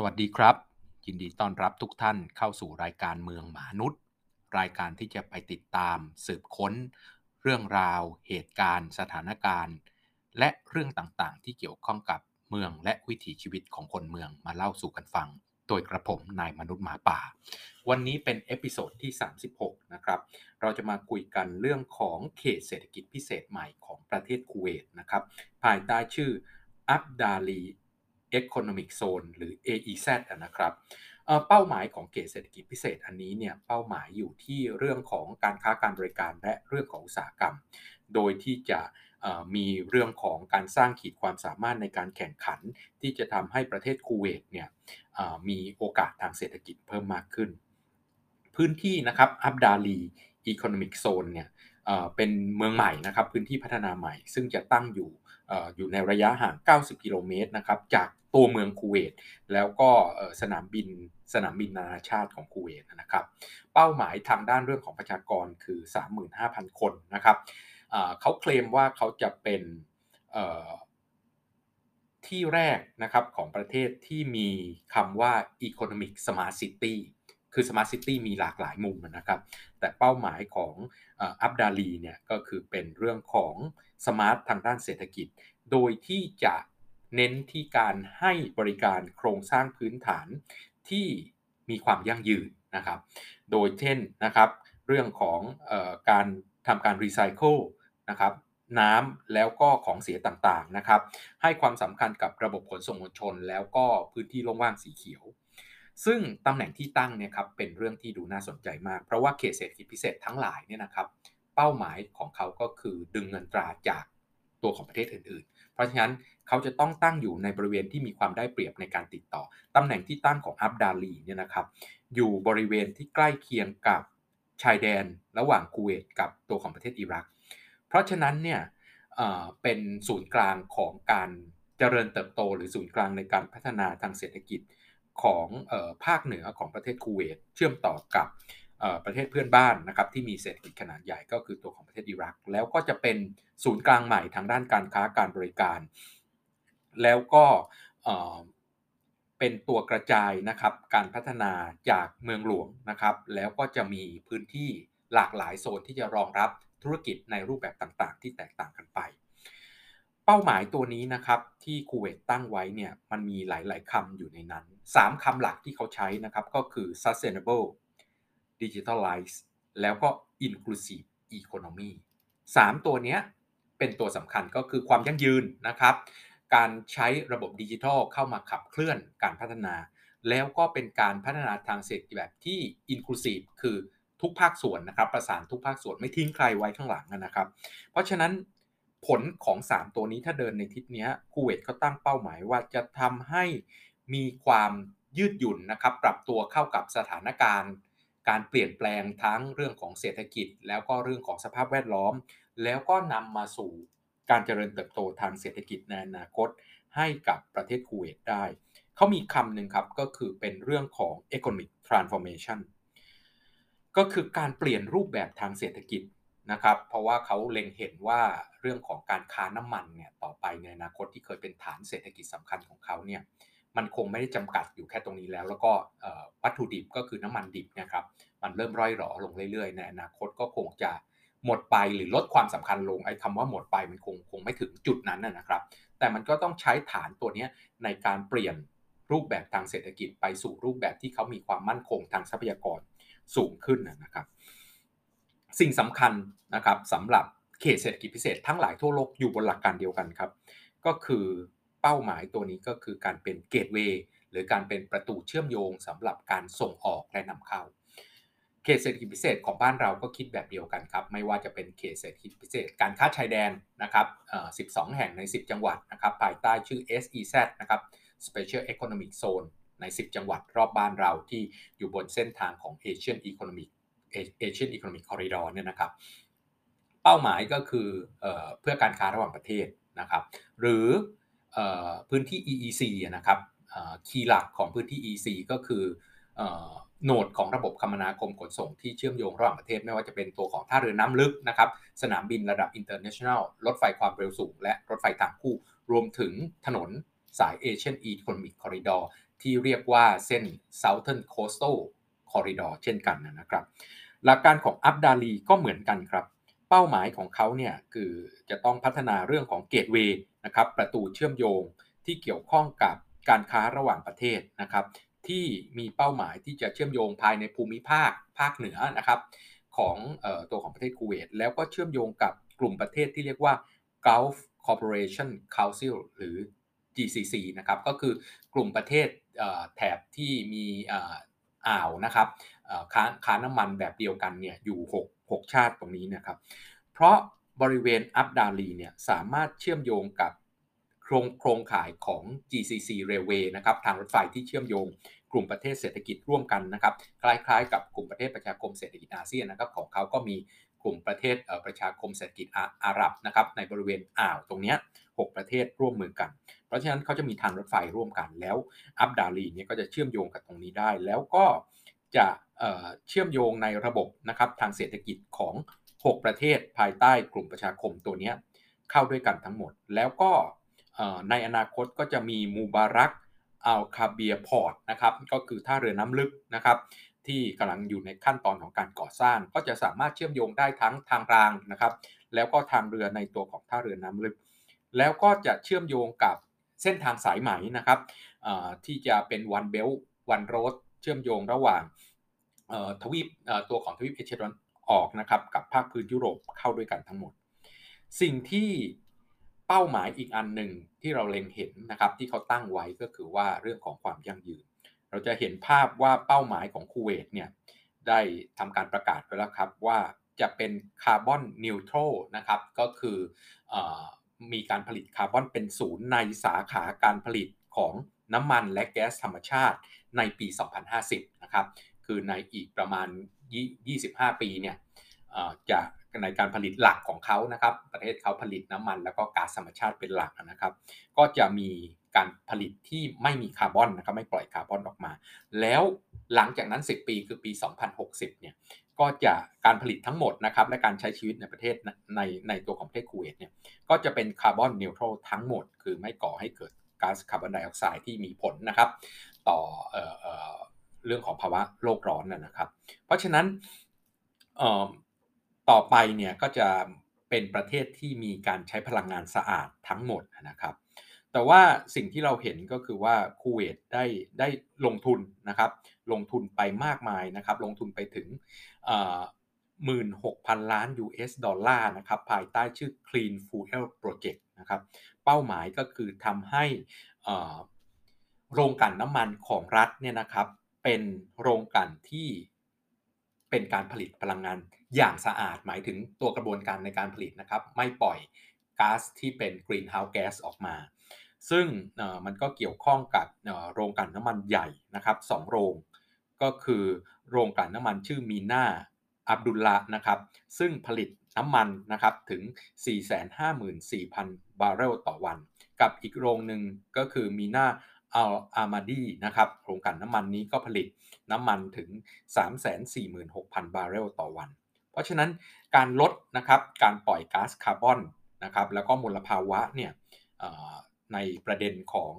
สวัสดีครับ ยินดีต้อนรับทุกท่านเข้าสู่รายการเมืองมนุษย์ รายการที่จะไปติดตามสืบค้น เรื่องราว เหตุการณ์ สถานการณ์ และเรื่องต่างๆ ที่เกี่ยวข้องกับเมืองและวิถีชีวิตของคนเมืองมาเล่าสู่กันฟัง โดยกระผมนายมนุษย์หมาป่า วันนี้เป็น episode ที่ 36 นะครับ เราจะมาคุยกันเรื่องของเขตเศรษฐกิจพิเศษใหม่ของประเทศคูเวตนะครับภายใต้ชื่ออับดาลี Economic Zone หรือ AEZ นะครับเป้าหมายของเขตเศรษฐกิจพิเศษอันนี้เนี่ยเป้าหมายอยู่ที่เรื่องของการค้าการบริการและเรื่องของอุตสาหกรรม โดยที่จะมีเรื่องของการสร้างขีดความสามารถในการแข่งขัน ที่จะทำให้ประเทศคูเวตเนี่ยมีโอกาสทางเศรษฐกิจเพิ่มมากขึ้น พื้นที่นะครับอับดาลีอีโคโนมิกโซนเนี่ยเป็นเมืองใหม่นะครับพื้นที่พัฒนาใหม่ ซึ่งจะตั้งอยู่อยู่ในระยะห่าง 90 กิโลเมตรนะครับจาก ตัวเมืองคูเวตแล้วก็สนามบินสนามบินนานาชาติของคูเวตนะครับ เป้าหมายทางด้านเรื่องของประชากรคือ 35,000 คนนะครับเขาเคลมว่าเขาจะเป็นที่แรกนะครับของประเทศที่มีคำว่า Economic Smart City คือ Smart City มีหลากหลายมุมนะครับ แต่เป้าหมายของอับดาลีเนี่ยก็คือเป็นเรื่องของสมาร์ททางด้านเศรษฐกิจ โดยที่จะ เน้นที่การให้บริการโครงสร้างพื้นฐานที่มีความยั่งยืนนะครับ โดยเช่นนะครับเรื่องของออการทำการรีไซเคิลนะครับน้ำแล้วก็ของเสียต่างๆนะครับให้ความสำคัญกับระบบขนส่งมวลชน แล้วก็พื้นที่โล่งว่างสีเขียว ซึ่งตำแหน่งที่ตั้งเนี่ยครับเป็นเรื่องที่ดูน่าสนใจมาก เพราะว่าเขตเศรษฐกิจพิเศษทั้งหลายเนี่ยนะครับเป้าหมายของเขาก็คือดึงเงินตราจากตัวของประเทศอื่นๆ เพราะฉะนั้นเขาจะต้องตั้งอยู่ในบริเวณที่มีความได้เปรียบในการติดต่อ ตำแหน่งที่ตั้งของอับดาลีเนี่ยนะครับ อยู่บริเวณที่ใกล้เคียงกับชายแดนระหว่างคูเวตกับตัวของประเทศอิรัก เพราะฉะนั้นเนี่ยเป็นศูนย์กลางของการเจริญเติบโต หรือศูนย์กลางในการพัฒนาทางเศรษฐกิจของภาคเหนือของประเทศคูเวตเชื่อมต่อกับ ประเทศเพื่อนบ้านนะครับที่มีเศรษฐกิจขนาดใหญ่ก็คือตัวของประเทศอิรัก แล้วก็จะเป็นศูนย์กลางใหม่ทางด้านการค้าการบริการ แล้วก็เป็นตัวกระจายนะครับการพัฒนาจากเมืองหลวงนะครับ แล้วก็จะมีพื้นที่หลากหลายโซนที่จะรองรับธุรกิจในรูปแบบต่างๆ ที่แตกต่างกันไป เป้าหมายตัวนี้นะครับที่คูเวตตั้งไว้เนี่ยมันมีหลาย ๆคำอยู่ในนั้น 3คำหลักที่เขาใช้นะครับก็คือ sustainable digitalize แล้วก็ inclusive economy 3 ตัวนี้เป็นตัวสำคัญก็คือความยั่งยืนนะครับ การใช้ระบบดิจิทัลเข้ามาขับเคลื่อนการพัฒนา แล้วก็เป็นการพัฒนาทางเศรษฐกิจแบบที่ inclusive คือทุกภาคส่วนนะครับ ประสานทุกภาคส่วนไม่ทิ้งใครไว้ข้างหลังนะครับ เพราะฉะนั้นผลของ 3 ตัวนี้ถ้าเดินในทิศนี้คูเวตเขาตั้งเป้าหมายว่าจะทำให้มีความยืดหยุ่นนะครับ ปรับตัวเข้ากับสถานการณ์ การเปลี่ยนแปลงทั้งเรื่องของเศรษฐกิจ แล้วก็เรื่องของสภาพแวดล้อม แล้วก็นำมาสู่การเจริญเติบโตทางเศรษฐกิจในอนาคต ให้กับประเทศคูเวตได้ เขามีคำหนึ่งครับก็คือเป็นเรื่องของ economic transformation ก็คือการเปลี่ยนรูปแบบทางเศรษฐกิจนะครับ เพราะว่าเขาเล็งเห็นว่าเรื่องของการค้าน้ำมันเนี่ยต่อไปในอนาคตที่เคยเป็นฐานเศรษฐกิจสำคัญของเขาเนี่ย มันคงไม่ได้จำกัดอยู่แค่ตรงนี้แล้ว แล้วก็วัตถุดิบก็คือน้ำมันดิบนะครับมันเริ่มร่อยหรอลงเรื่อยๆในอนาคตก็คงจะหมดไปหรือลดความสำคัญลงไอ้คำว่าหมดไปมันคงคงไม่ถึงจุดนั้นนะครับ แต่มันก็ต้องใช้ฐานตัวนี้ในการเปลี่ยนรูปแบบทางเศรษฐกิจไปสู่รูปแบบที่เขามีความมั่นคงทางทรัพยากรสูงขึ้นนะครับ สิ่งสำคัญนะครับสำหรับเขตเศรษฐกิจพิเศษทั้งหลายทั่วโลกอยู่บนหลักการเดียวกันครับ ก็คือ เป้าหมายตัวนี้ก็คือการเป็นเกตเวย์หรือการเป็นประตูเชื่อมโยงสำหรับการส่งออกและนำเข้าเขตเศรษฐกิจพิเศษของบ้านเราก็คิดแบบเดียวกันครับ ไม่ว่าจะเป็นเขตเศรษฐกิจพิเศษ การค้าชายแดนนะครับ12 แห่งใน 10 จังหวัดนะครับภายใต้ชื่อ SEZ นะครับ Special Economic Zone ใน 10 จังหวัดรอบบ้านเราที่อยู่บนเส้นทางของ Asian Economic Asian Economic Corridor เนี่ยนะครับ เป้าหมายก็คือเพื่อการค้าระหว่างประเทศนะครับ หรือ พื้นที่ EEC นะครับคีย์หลักของพื้นที่ EEC ก็คือโนดของระบบคมนาคมขนส่งที่เชื่อมโยงระหว่างประเทศ ไม่ว่าจะเป็นตัวของท่าเรือน้ำลึกนะครับ สนามบินระดับ international รถไฟความเร็วสูง และรถไฟทางคู่ รวมถึงถนนสาย Asian Economic Corridor ที่เรียกว่าเส้น Southern Coastal Corridor เช่นกันนะครับ หลักการของอับดาลีก็เหมือนกันครับ เป้าหมายของเขาเนี่ยคือจะต้องพัฒนาเรื่องของเกตเวย์นะครับประตูเชื่อมโยงที่เกี่ยวข้องกับการค้าระหว่างประเทศนะครับ ที่มีเป้าหมายที่จะเชื่อมโยงภายในภูมิภาคภาคเหนือนะครับของออตัวของประเทศคูเวตแล้วก็เชื่อมโยงกับกลุ่มประเทศที่เรียกว่า Gulf Cooperation Council หรือ GCC นะครับก็คือกลุ่มประเทศแถบที่มีอ่าวนะครับค้าค้าน้ำมันแบบเดียวกันเนี่ยอยู่ 6 6 ชาติตรงนี้นะครับ เพราะบริเวณอับดาลีเนี่ยสามารถเชื่อมโยงกับโครงโครงข่ายของ GCC Railway นะครับทางรถไฟที่เชื่อมโยงกลุ่มประเทศเศรษฐกิจร่วมกันนะครับคล้ายๆ กับกลุ่มประเทศประชาคมเศรษฐกิจอาเซียนนะครับของเขาก็มีกลุ่มประเทศประชาคมเศรษฐกิจอาหรับนะครับในบริเวณอ่าวตรงนี้ 6 ประเทศร่วมมือกัน เพราะฉะนั้นเขาจะมีทางรถไฟร่วมกันแล้ว อับดาลีเนี่ยก็จะเชื่อมโยงกับตรงนี้ได้ แล้วก็จะ เชื่อมโยงในระบบนะครับทางเศรษฐกิจของ 6 ประเทศภายใต้กลุ่มประชาคมตัวนี้เข้าด้วยกันทั้งหมด แล้วก็ในอนาคตก็จะมี Mubarak Al-Kabeer Port นะครับก็คือท่าเรือน้ำลึกนะครับที่กำลังอยู่ในขั้นตอนของการก่อสร้าง ก็จะสามารถเชื่อมโยงได้ทั้งทางรางนะครับ แล้วก็ทางเรือในตัวของท่าเรือน้ำลึก แล้วก็จะเชื่อมโยงกับเส้นทางสายไหมนะครับที่จะเป็น One Belt One Road เชื่อมโยงระหว่าง ทวีปตัวของทวีปเอเชียตะวันออกนะครับกับภาคพื้นยุโรปเข้าด้วยกันทั้งหมด สิ่งที่เป้าหมายอีกอันหนึ่งที่เราเล็งเห็นนะครับที่เขาตั้งไว้ก็คือว่าเรื่องของความยั่งยืน เราจะเห็นภาพว่าเป้าหมายของคูเวตเนี่ยได้ทำการประกาศไปแล้วครับว่าจะเป็น carbon neutral นะครับก็คืออมีการผลิตคาร์บอนเป็นศูนย์ในสาขาการผลิตของน้ำมันและแก๊สธรรมชาติในปี 2050 นะครับ คือในอีกประมาณ 25 ปีเนี่ยจะในการผลิตหลักของเขานะครับ ประเทศเขาผลิตน้ำมัน แล้วก็ก๊าซธรรมชาติเป็นหลักนะครับ ก็จะมีการผลิตที่ไม่มีคาร์บอนนะครับไม่ปล่อยคาร์บอนออกมา แล้วหลังจากนั้น 10 ปีคือปี 2060 เนี่ยก็จะการผลิตทั้งหมดนะครับและการใช้ชีวิตในประเทศในในตัวของประเทศคูเวตเนี่ยก็จะเป็น carbon neutral ทั้งหมด คือไม่ก่อให้เกิดก๊าซคาร์บอนไดออกไซด์ที่มีผลนะครับ ต่อ เรื่องของภาวะโลกร้อนนะครับ เพราะฉะนั้นต่อไปเนี่ยก็จะเป็นประเทศที่มีการใช้พลังงานสะอาดทั้งหมดนะครับ แต่ว่าสิ่งที่เราเห็นก็คือว่าคูเวตได้ได้ลงทุนนะครับ ลงทุนไปมากมายนะครับ ลงทุนไปถึงหมื่นหกพันล้าน US ดอลลาร์นะครับ ภายใต้ชื่อ Clean Fuel Project นะครับ เป้าหมายก็คือทำให้โรงกลั่นน้ำมันของรัฐเนี่ยนะครับ เป็นโรงกลั่นที่เป็นการผลิตพลังงานอย่างสะอาดหมายถึงตัวกระบวนการในการผลิตนะครับ ไม่ปล่อยก๊าซที่เป็นกรีนเฮาส์แก๊สออกมา ซึ่งมันก็เกี่ยวข้องกับโรงกลั่นน้ำมันใหญ่นะครับสองโรง ก็คือโรงกลั่นน้ำมันชื่อมีนาอับดุลละนะครับ ซึ่งผลิตน้ำมันนะครับถึง 454,000 บาร์เรลต่อวัน กับอีกโรงหนึ่งก็คือมีนา อัลอามาดีนะครับโรงกลั่นน้ำมันนี้ก็ผลิตน้ำมันถึง 346,000 บาร์เรลต่อวัน เพราะฉะนั้นการลดนะครับการปล่อยก๊าซคาร์บอนนะครับแล้วก็มลภาวะเนี่ยในประเด็นของ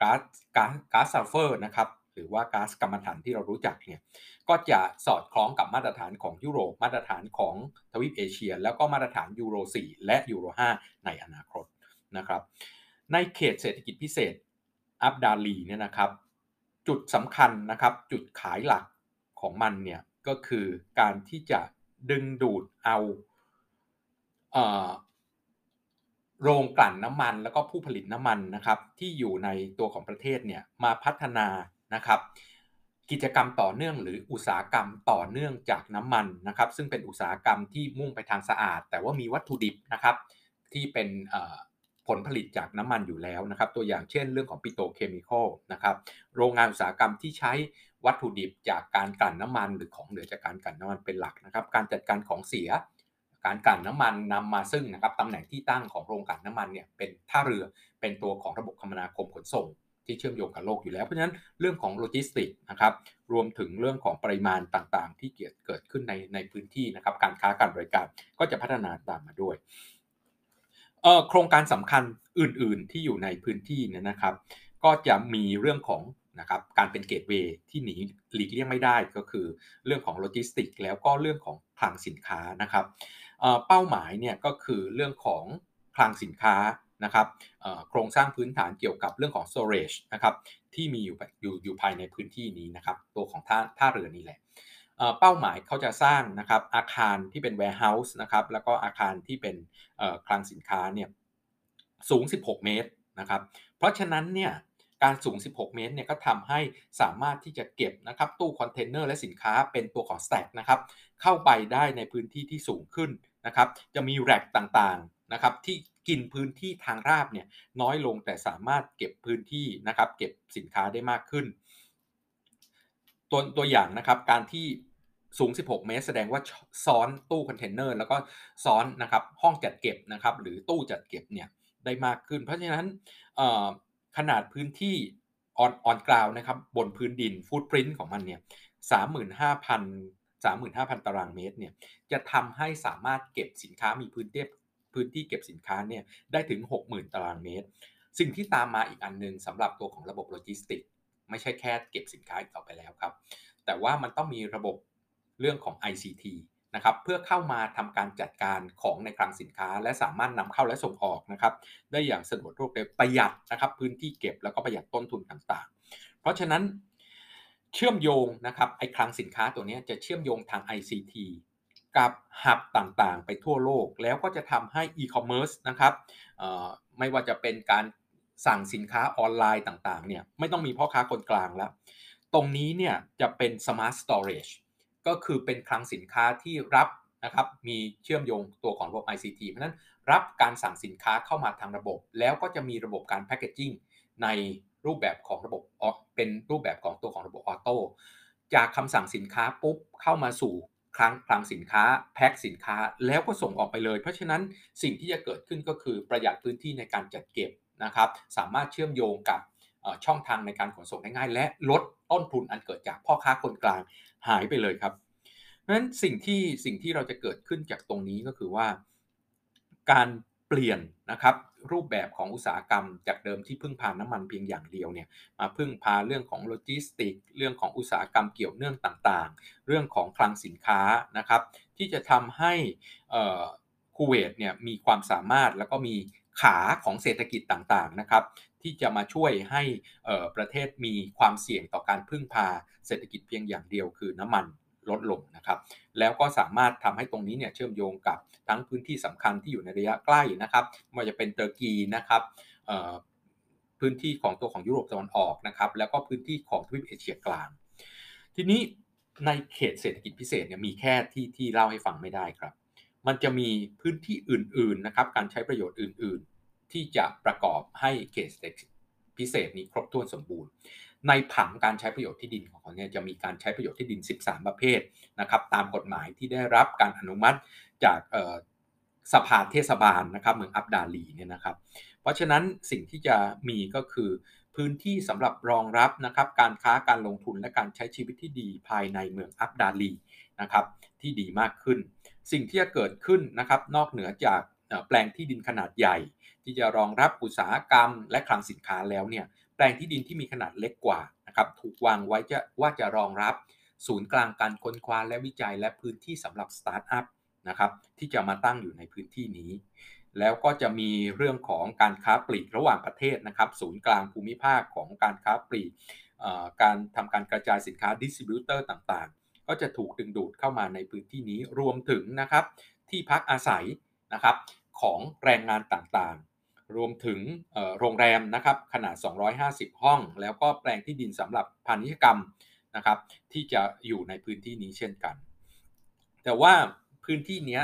ก๊าซก๊าซก๊าซซัลเฟอร์นะครับหรือว่าก๊าซกัมมันถันที่เรารู้จักเนี่ยก็จะสอดคล้องกับมาตรฐานของยุโรป มาตรฐานของทวีปเอเชีย แล้วก็มาตรฐานยูโร 4 และยูโร 5 ในอนาคตนะครับในเขตเศรษฐกิจพิเศษ อับดาลีเนี่ยนะครับ จุดสำคัญนะครับ จุดขายหลักของมันเนี่ยก็คือการที่จะดึงดูดเอาเโรงกลั่นน้ำมันแล้วก็ผู้ผลิตน้ำมันนะครับ ที่อยู่ในตัวของประเทศเนี่ยมาพัฒนานะครับ กิจกรรมต่อเนื่องหรืออุตสาหกรรมต่อเนื่องจากน้ำมันนะครับ ซึ่งเป็นอุตสาหกรรมที่มุ่งไปทางสะอาด แต่ว่ามีวัตถุดิบนะครับ ที่เป็น ผลผลิตจากน้ำมันอยู่แล้วนะครับ ตัวอย่างเช่นเรื่องของปิโตเคมีคอลนะครับ โรงงานอุตสาหกรรมที่ใช้วัตถุดิบจากการกลั่นน้ำมัน หรือของเหลือจากการกลั่นน้ำมันเป็นหลักนะครับ การจัดการของเสีย การกลั่นน้ำมันนำมาซึ่งนะครับตำแหน่งที่ตั้งของโรงกลั่นน้ำมันเนี่ยเป็นท่าเรือเป็นตัวของระบบคมนาคมขนส่งที่เชื่อมโยงกับโลกอยู่แล้ว เพราะฉะนั้นเรื่องของโลจิสติกนะครับรวมถึงเรื่องของปริมาณต่างๆ ที่เกิดเกิดขึ้นในในพื้นที่นะครับการค้าการบริการก็จะพัฒนาตามมาด้วย โครงการสำคัญอื่นๆ ที่อยู่ในพื้นที่เนี่ยนะครับ ก็จะมีเรื่องของนะครับการเป็น gateway ที่หนีหลีกเลี่ยงไม่ได้ก็คือเรื่องของโลจิสติกแล้วก็เรื่องของคลังสินค้านะครับเป้าหมายเนี่ยก็คือเรื่องของคลังสินค้านะครับโครงสร้างพื้นฐานเกี่ยวกับเรื่องของ storage นะครับที่มีอยู่อยู่อยู่ภายในพื้นที่นี้นะครับตัวของท่าท่าเรือนี่แหละ เป้าหมายเขาจะสร้างนะครับอาคารที่เป็น warehouse นะครับแล้วก็อาคารที่เป็นคลังสินค้าเนี่ยสูง 16 เมตรนะครับเพราะฉะนั้นเนี่ยการสูง 16 เมตรเนี่ยก็ทำให้สามารถที่จะเก็บนะครับตู้คอนเทนเนอร์และสินค้าเป็นตัวของ stack นะครับเข้าไปได้ในพื้นที่ที่สูงขึ้นนะครับจะมี rack ต่างๆนะครับที่กินพื้นที่ทางราบเนี่ยน้อยลงแต่สามารถเก็บพื้นที่นะครับเก็บสินค้าได้มากขึ้น ตัวตัวอย่างนะครับการที่ สูง 16 เมตร แสดงว่าซ้อนตู้คอนเทนเนอร์แล้วก็ซ้อนนะครับห้องจัดเก็บนะครับหรือตู้จัดเก็บเนี่ยได้มากขึ้น เพราะฉะนั้นขนาดพื้นที่ on on ground นะครับบนพื้นดิน footprint ของมันเนี่ย35,000 35,000 ตารางเมตรเนี่ยจะทำให้สามารถเก็บสินค้ามีพื้นที่พื้นที่เก็บสินค้าเนี่ยได้ถึง 60,000 ตารางเมตร สิ่งที่ตามมาอีกอันนึงสำหรับตัวของระบบโลจิสติก ไม่ใช่แค่เก็บสินค้าต่อไปแล้วครับ แต่ว่ามันต้องมีระบบ เรื่องของ ICT นะครับเพื่อเข้ามาทำการจัดการของในคลังสินค้า และสามารถนำเข้าและส่งออกนะครับได้อย่างสะดวกรวดเร็วประหยัดนะครับพื้นที่เก็บแล้วก็ประหยัดต้นทุนต่างๆ เพราะฉะนั้นเชื่อมโยงนะครับไอ้คลังสินค้าตัวนี้จะเชื่อมโยงทาง ICT กับ hub ต่างๆ ไปทั่วโลกแล้วก็จะทำให้อีคอมเมิร์ซนะครับไม่ว่าจะเป็นการสั่งสินค้าออนไลน์ต่างๆเนี่ยไม่ต้องมีพ่อค้าคนกลางแล้ว ตรงนี้เนี่ยจะเป็น Smart Storage ก็คือเป็นคลังสินค้าที่รับนะครับมีเชื่อมโยงตัวของระบบ ICT เพราะนั้นรับการสั่งสินค้าเข้ามาทางระบบ แล้วก็จะมีระบบการ packagingในรูปแบบของระบบเป็นรูปแบบของตัวของระบบออโต้จากคำสั่งสินค้าปุ๊บเข้ามาสู่คลังคลังสินค้าแพ็คสินค้าแล้วก็ส่งออกไปเลย เพราะฉะนั้นสิ่งที่จะเกิดขึ้นก็คือประหยัดพื้นที่ในการจัดเก็บนะครับ สามารถเชื่อมโยงกับช่องทางในการขนส่งได้ง่าย และลดต้นทุนอันเกิดจากพ่อค้าคนกลาง หายไปเลยครับ เพราะฉะนั้นสิ่งที่สิ่งที่เราจะเกิดขึ้นจากตรงนี้ก็คือว่า การเปลี่ยนนะครับรูปแบบของอุตสาหกรรมจากเดิมที่พึ่งพาน้ำมันเพียงอย่างเดียวเนี่ยมาพึ่งพาเรื่องของโลจิสติก เรื่องของอุตสาหกรรมเกี่ยวเนื่องต่างๆ เรื่องของคลังสินค้านะครับที่จะทำให้คูเวตเนี่ยมีความสามารถแล้วก็มีขาของเศรษฐกิจต่างๆนะครับ ที่จะมาช่วยให้ประเทศมีความเสี่ยงต่อการพึ่งพาเศรษฐกิจเพียงอย่างเดียวคือน้ำมันลดลงนะครับ แล้วก็สามารถทำให้ตรงนี้เนี่ยเชื่อมโยงกับทั้งพื้นที่สำคัญที่อยู่ในระยะใกล้นะครับไม่ว่าจะเป็นเตอร์กีนะครับพื้นที่ของตัวของยุโรปตะวันออกนะครับ แล้วก็พื้นที่ของทวีปเอเชียกลาง ทีนี้ในเขตเศรษฐกิจพิเศษเนี่ยมีแค่ที่ที่เล่าให้ฟังไม่ได้ครับ มันจะมีพื้นที่อื่นๆนะครับ การใช้ประโยชน์อื่นๆ ที่จะประกอบให้เขตเศรษฐกิจพิเศษนี้ครบถ้วนสมบูรณ์ ในผังการใช้ประโยชน์ที่ดินของเขาเนี่ยจะมีการใช้ประโยชน์ที่ดิน 13 ประเภทนะครับตามกฎหมายที่ได้รับการอนุมัติจากสภาเทศบาลนะครับเมืองอับดาลีเนี่ยนะครับ เพราะฉะนั้นสิ่งที่จะมีก็คือพื้นที่สำหรับรองรับนะครับการค้าการลงทุนและการใช้ชีวิตที่ดีภายในเมืองอับดาลีนะครับที่ดีมากขึ้น สิ่งที่จะเกิดขึ้นนะครับนอกเหนือจาก แปลงที่ดินขนาดใหญ่ ที่จะรองรับอุตสาหกรรม และคลังสินค้าแล้วเนี่ยแปลงที่ดินที่มีขนาดเล็กกว่านะครับถูกวางไว้จะว่าจะรองรับศูนย์กลางการค้นคว้าและวิจัย และพื้นที่สำหรับสตาร์ทอัพนะครับที่จะมาตั้งอยู่ในพื้นที่นี้ แล้วก็จะมีเรื่องของการค้าปลีกระหว่างประเทศนะครับ ศูนย์กลางภูมิภาคของการค้าปลีกการทำการกระจายสินค้า distributor ต่างๆ ก็จะถูกดึงดูดเข้ามาในพื้นที่นี้รวมถึงนะครับที่พักอาศัยนะครับ ของแรงงานต่างๆ รวมถึงโรงแรมนะครับขนาด 250 ห้อง แล้วก็แปลงที่ดินสำหรับพาณิชยกรรมนะครับที่จะอยู่ในพื้นที่นี้เช่นกัน แต่ว่าพื้นที่นี้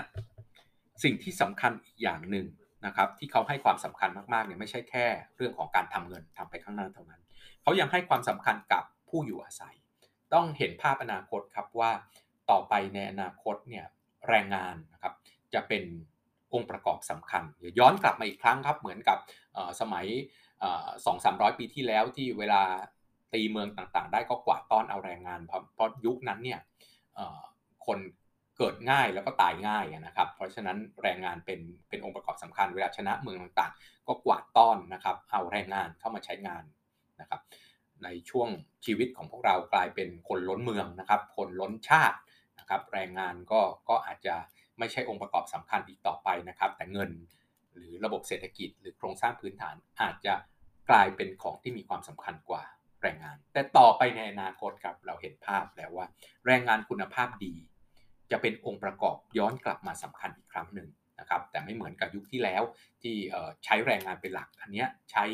สิ่งที่สำคัญอีกอย่างหนึ่งนะครับที่เขาให้ความสำคัญมากๆเนี่ยไม่ใช่แค่เรื่องของการทำเงินทำไปข้างหน้าเท่านั้น เขายังให้ความสำคัญกับผู้อยู่อาศัย ต้องเห็นภาพอนาคตครับว่าต่อไปในอนาคตเนี่ยแรงงานนะครับจะเป็น องค์ประกอบสำคัญเดี๋ยวย้อนกลับมาอีกครั้งครับ เหมือนกับสมัยสองสามร้อยปีที่แล้วที่เวลาตีเมืองต่างๆ ได้ก็กวาดต้อนเอาแรงงาน เพราะเพราะยุคนั้นเนี่ยคนเกิดง่ายแล้วก็ตายง่ายนะครับ เพราะฉะนั้นแรงงานเป็นเป็นองค์ประกอบสำคัญเวลาชนะเมืองต่างๆ ก็กวาดต้อนนะครับเอาแรงงานเข้ามาใช้งานนะครับ ในช่วงชีวิตของพวกเรากลายเป็นคนล้นเมืองนะครับ คนล้นชาตินะครับ แรงงานก็ก็อาจจะ ไม่ใช่องค์ประกอบสำคัญอีกต่อไปนะครับ แต่เงินหรือระบบเศรษฐกิจหรือโครงสร้างพื้นฐานอาจจะกลายเป็นของที่มีความสำคัญกว่าแรงงาน แต่ต่อไปในอนาคตครับเราเห็นภาพแล้วว่า แรงงานคุณภาพดี จะเป็นองค์ประกอบย้อนกลับมาสำคัญอีกครั้งหนึ่งนะครับ แต่ไม่เหมือนกับยุคที่แล้วที่ใช้แรงงานเป็นหลัก อันนี้ใช้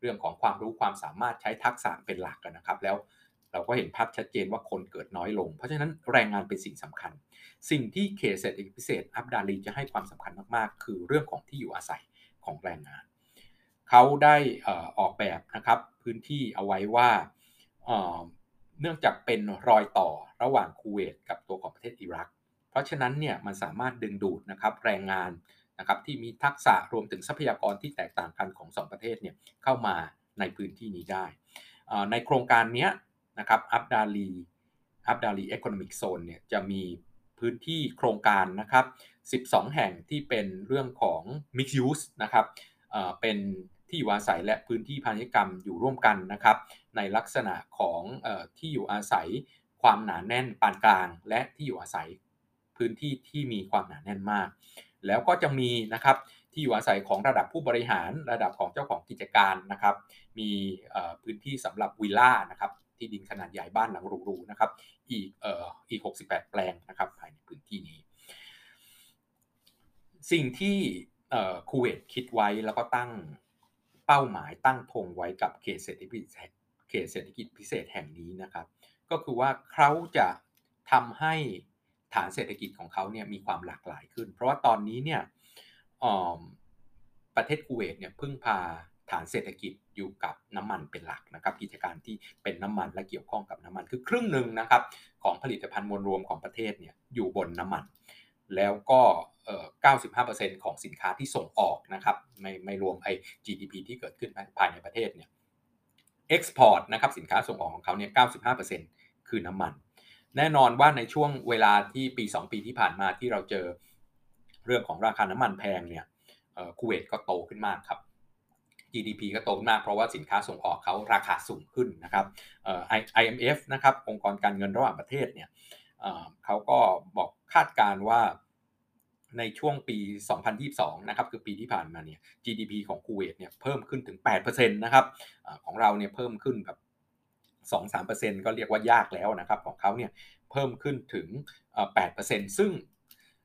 เรื่องของความรู้ความสามารถใช้ทักษะเป็นหลักนะครับแล้ว เราก็เห็นภาพชัดเจนว่าคนเกิดน้อยลง เพราะฉะนั้นแรงงานเป็นสิ่งสำคัญ สิ่งที่เขตเศรษฐกิจพิเศษอับดาลีจะให้ความสำคัญมากๆ คือเรื่องของที่อยู่อาศัยของแรงงาน เขาได้ออกแบบนะครับพื้นที่เอาไว้ว่าเนื่องจากเป็นรอยต่อระหว่างคูเวตกับตัวของประเทศอิรัก เพราะฉะนั้นเนี่ยมันสามารถดึงดูดนะครับแรงงานนะครับที่มีทักษะรวมถึงทรัพยากรที่แตกต่างกันของ 2 ประเทศเนี่ยเข้ามาในพื้นที่นี้ได้ ในโครงการนี้ นะครับอับดาลีอับดาลีเอคอนมิกโซนเนี่ยจะมีพื้นที่โครงการนะครับ 12 แห่งที่เป็นเรื่องของ Mixed Use นะครับเป็นที่อยู่อาศัยและพื้นที่พาณิชยกรรมอยู่ร่วมกันนะครับ ในลักษณะของอที่อยู่อาศัยความหนาแน่นปานกลาง และที่อยู่อาศัยพื้นที่ที่มีความหนาแน่นมาก แล้วก็จะมีนะครับที่อยู่อาศัยของระดับผู้บริหารระดับของเจ้าของกิจการนะครับ มีพื้นที่สำหรับวิลล่านะครับ ที่ดินขนาดใหญ่บ้านหลังหรูๆนะครับ อีกเอ่ออีก 68 แปลงนะครับ ภายในพื้นที่นี้ สิ่งที่คูเวตคิดไว้แล้วก็ตั้งเป้าหมายตั้งธงไว้กับเขตเศรษฐกิจเขตเศรษฐกิจพิเศษแห่งนี้นะครับ ก็คือว่าเขาจะทำให้ฐานเศรษฐกิจของเขาเนี่ยมีความหลากหลายขึ้น เพราะว่าตอนนี้เนี่ยประเทศคูเวตเนี่ยพึ่งพา ฐานเศรษฐกิจอยู่กับน้ำมันเป็นหลักนะครับ กิจการที่เป็นน้ำมันและเกี่ยวข้องกับน้ำมันคือครึ่งหนึ่งนะครับ ของผลิตภัณฑ์มวลรวมของประเทศเนี่ยอยู่บนน้ำมัน แล้วก็ 95%ของสินค้าที่ส่งออกนะครับไม่ไม่รวมไอ้ GDP ที่เกิดขึ้นภายในประเทศเนี่ยเอ็กซ์พอร์ตนะครับสินค้าส่งออกของเขาเนี่ย 95%คือน้ำมัน แน่นอนว่าในช่วงเวลาที่ปี 2 ปีที่ผ่านมาที่เราเจอเรื่องของราคาน้ำมันแพงเนี่ยคูเวตก็โตขึ้นมากครับ GDP ก็โตมากเพราะว่าสินค้าส่งออกเขาราคาสูงขึ้นนะครับ IMF นะครับองค์กรการเงินระหว่างประเทศเนี่ยเขาก็บอกคาดการว่าในช่วงปี 2022 นะครับ คือปีที่ผ่านมาเนี่ย GDP ของคูเวตเนี่ยเพิ่มขึ้นถึง 8%นะครับอของเราเนี่ยเพิ่มขึ้นแบบ 2-3%ก็เรียกว่ายากแล้วนะครับ ของเขาเนี่ยเพิ่มขึ้นถึง 8%ซึ่ง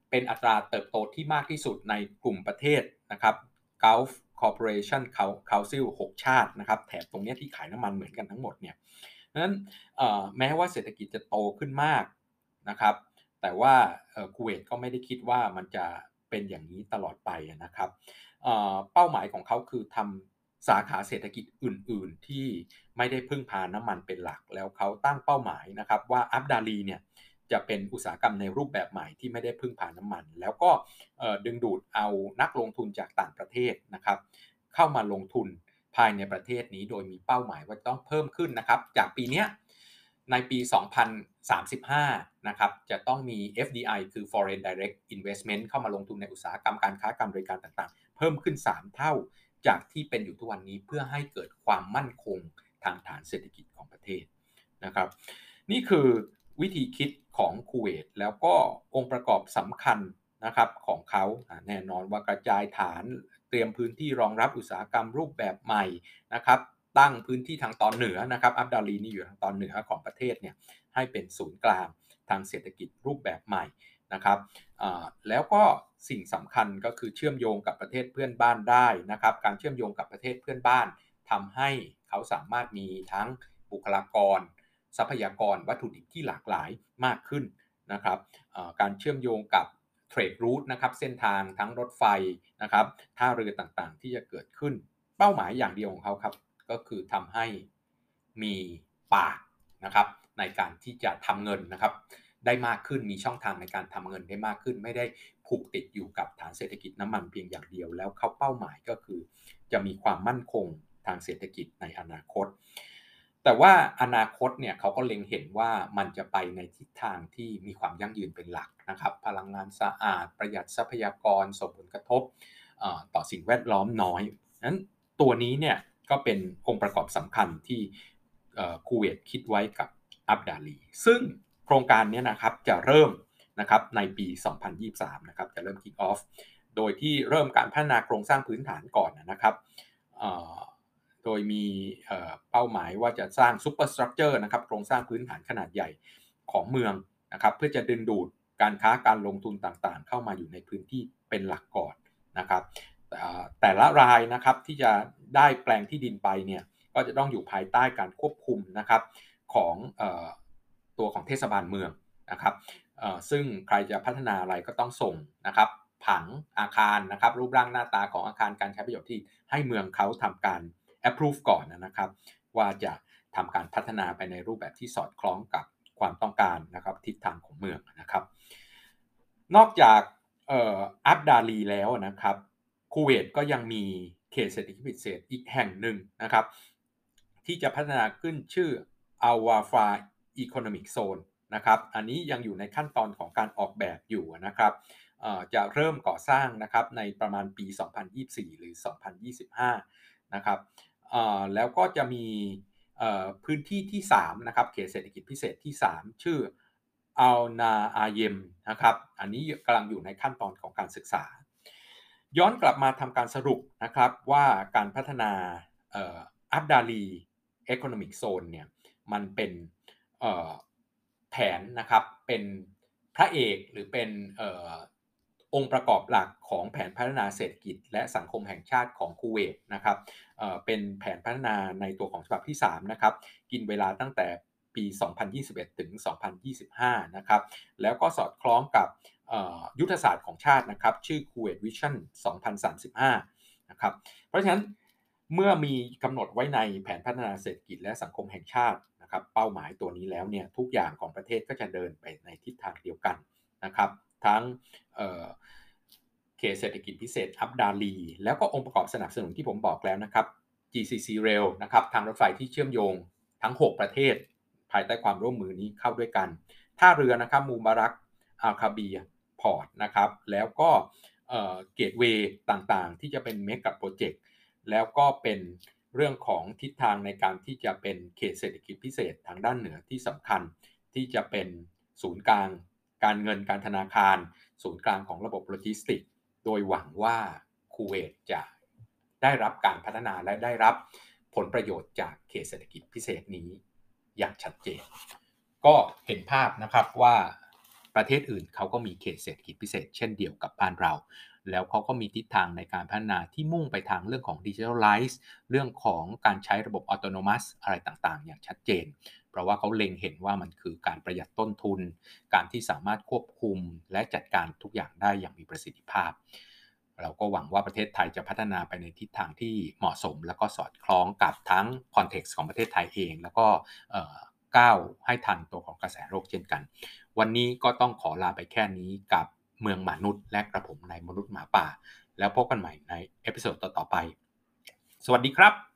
เป็นอัตราเติบโตที่มากที่สุดในกลุ่มประเทศนะครับ Gulf Corporation Council 6 ชาตินะครับแถบตรงนี้ที่ขายน้ำมันเหมือนกันทั้งหมดเนี่ยนั้นแม้ว่าเศรษฐกิจจะโตขึ้นมากนะครับ แต่ว่าคูเวตก็ไม่ได้คิดว่ามันจะเป็นอย่างนี้ตลอดไปนะครับเป้าหมายของเขาคือทำสาขาเศรษฐกิจอื่น ๆ ที่ไม่ได้พึ่งพาน้ำมันเป็นหลัก แล้วเขาตั้งเป้าหมายนะครับว่าอับดาลีเนี่ย จะเป็นอุตสาหกรรมในรูปแบบใหม่ที่ไม่ได้พึ่งพาน้ำมัน แล้วก็ดึงดูดเอานักลงทุนจากต่างประเทศนะครับ เข้ามาลงทุนภายในประเทศนี้โดยมีเป้าหมายว่าต้องเพิ่มขึ้นนะครับ จากปีนี้ในปี 2035 นะครับ จะต้องมี FDI คือ Foreign Direct Investment เข้ามาลงทุนในอุตสาหกรรมการค้าการบริการต่างๆ เพิ่มขึ้น 3 เท่าจากที่เป็นอยู่ทุกวันนี้เพื่อให้เกิดความมั่นคงทางฐานเศรษฐกิจของประเทศนะครับ นี่คือ วิธีคิดของคูเวตแล้วก็องค์ประกอบสำคัญนะครับของเขาแน่นอนว่ากระจายฐานเตรียมพื้นที่รองรับอุตสาหกรรมรูปแบบใหม่นะครับตั้งพื้นที่ทางตอนเหนือนะครับอับดาลีนี่อยู่ทางตอนเหนือของประเทศเนี่ยให้เป็นศูนย์กลางทางเศรษฐกิจรูปแบบใหม่นะครับแล้วก็สิ่งสำคัญก็คือเชื่อมโยงกับประเทศเพื่อนบ้านได้นะครับการเชื่อมโยงกับประเทศเพื่อนบ้านทำให้เขาสามารถมีทั้งบุคลากร ทรัพยากรวัตถุดิบที่หลากหลายมากขึ้นนะครับการเชื่อมโยงกับเทรดรูทนะครับเส้นทางทั้งรถไฟนะครับท่าเรือต่างๆ ที่จะเกิดขึ้น เป้าหมายอย่างเดียวของเขาครับ ก็คือทำให้มีปากนะครับในการที่จะทำเงินนะครับ ได้มากขึ้นมีช่องทางในการทำเงินได้มากขึ้น ไม่ได้ผูกติดอยู่กับฐานเศรษฐกิจน้ำมันเพียงอย่างเดียวแล้วเขาเป้าหมายก็คือ จะมีความมั่นคงทางเศรษฐกิจในอนาคต แต่ว่าอนาคตเนี่ยเขาก็เล็งเห็นว่ามันจะไปในทิศทางที่มีความยั่งยืนเป็นหลักนะครับ พลังงานสะอาด ประหยัดทรัพยากรส่งผลกระทบต่อสิ่งแวดล้อมน้อยนั้นตัวนี้เนี่ยก็เป็นองค์ประกอบสำคัญที่คูเวตคิดไว้กับอับดาลี ซึ่งโครงการนี้นะครับจะเริ่มนะครับในปี 2023 นะครับจะเริ่ม kick off โดยที่เริ่มการพัฒนาโครงสร้างพื้นฐานก่อนนะครับ โดยมีเป้าหมายว่าจะสร้าง superstructure นะครับโครงสร้างพื้นฐานขนาดใหญ่ของเมืองนะครับเพื่อจะดึงดูดการค้าการลงทุนต่างๆ เข้ามาอยู่ในพื้นที่เป็นหลักก่อนนะครับแต่ละรายนะครับที่จะได้แปลงที่ดินไปเนี่ยก็จะต้องอยู่ภายใต้การควบคุมนะครับของตัวของเทศบาลเมืองนะครับซึ่งใครจะพัฒนาอะไรก็ต้องส่งนะครับผังอาคารนะครับรูปร่างหน้าตาของอาคารการใช้ประโยชน์ที่ให้เมืองเขาทำการ approve ก่อนนะครับ ว่าจะทำการพัฒนาไปในรูปแบบที่สอดคล้องกับความต้องการนะครับทิศทางของเมืองนะครับ นอกจากอับดาลีแล้วนะครับคูเวตก็ยังมีเขตเศรษฐกิจพิเศษอีกแห่งหนึ่งนะครับ ที่จะพัฒนาขึ้นชื่ออาวาฟาอีโคโนมิกโซนนะครับ อันนี้ยังอยู่ในขั้นตอนของการออกแบบอยู่นะครับจะเริ่มก่อสร้างนะครับในประมาณปี 2024 หรือ 2025 นะครับ แล้วก็จะมีพื้นที่ที่ 3 นะครับ เขตเศรษฐกิจพิเศษที่ 3 ชื่ออัลนาอาเยมนะครับ อันนี้กำลังอยู่ในขั้นตอนของการศึกษา ย้อนกลับมาทำการสรุปนะครับว่าการพัฒนาอับดาลีเอคอนมิกโซนเนี่ยมันเป็นแผนนะครับเป็นพระเอกหรือเป็น องค์ประกอบหลักของแผนพัฒนาเศรษฐกิจ และสังคมแห่งชาติของคูเวตนะครับเป็นแผนพัฒนาในตัวของฉบับที่3นะครับกินเวลาตั้งแต่ปี 2021 ถึง 2025 นะครับแล้วก็สอดคล้องกับยุทธศาสตร์ของชาตินะครับชื่อ Kuwait Vision 2035 นะครับเพราะฉะนั้นเมื่อมีกำหนดไว้ในแผนพัฒนาเศรษฐกิจและสังคมแห่งชาตินะครับเป้าหมายตัวนี้แล้วเนี่ยทุกอย่างของประเทศก็จะเดินไปในทิศทางเดียวกันนะครับ ทั้งเขตเศรษฐกิจพิเศษอับดาลี แล้วก็องค์ประกอบสนับสนุนที่ผมบอกแล้วนะครับ GCC Rail นะครับทางรถไฟที่เชื่อมโยงทั้ง 6 ประเทศ ภายใต้ความร่วมมือนี้เข้าด้วยกันท่าเรือนะครับมูบารักอัลคาบีร์ port นะครับแล้วก็ gateway ต่างๆ ที่จะเป็น mega project แล้วก็เป็นเรื่องของทิศทางในการที่จะเป็นเขตเศรษฐกิจพิเศษทางด้านเหนือที่สำคัญ ที่จะเป็นศูนย์กลาง การเงินการธนาคาร ศูนย์กลางของระบบโลจิสติก โดยหวังว่าคูเวตจะได้รับการพัฒนาและได้รับผลประโยชน์จากเขตเศรษฐกิจพิเศษนี้อย่างชัดเจน ก็เห็นภาพนะครับว่าประเทศอื่นเขาก็มีเขตเศรษฐกิจพิเศษ เช่นเดียวกับบ้านเรา แล้วเขาก็มีทิศทางในการพัฒนาที่มุ่งไปทางเรื่องของดิจิทัลไลซ์เรื่องของการใช้ระบบอัตโนมัติอะไรต่างๆ อย่างชัดเจน เพราะว่าเขาเล็งเห็นว่ามันคือการประหยัดต้นทุน การที่สามารถควบคุมและจัดการทุกอย่างได้อย่างมีประสิทธิภาพ เราก็หวังว่าประเทศไทยจะพัฒนาไปในทิศทางที่เหมาะสม แล้วก็สอดคล้องกับทั้ง context ของประเทศไทยเอง แล้วก็ก้าวให้ทันตัวของกระแสโลกเช่นกัน วันนี้ก็ต้องขอลาไปแค่นี้กับเมืองมนุษย์ และกระผมนายมนุษย์หมาป่า แล้วพบกันใหม่ใน episode ต่อๆไป สวัสดีครับ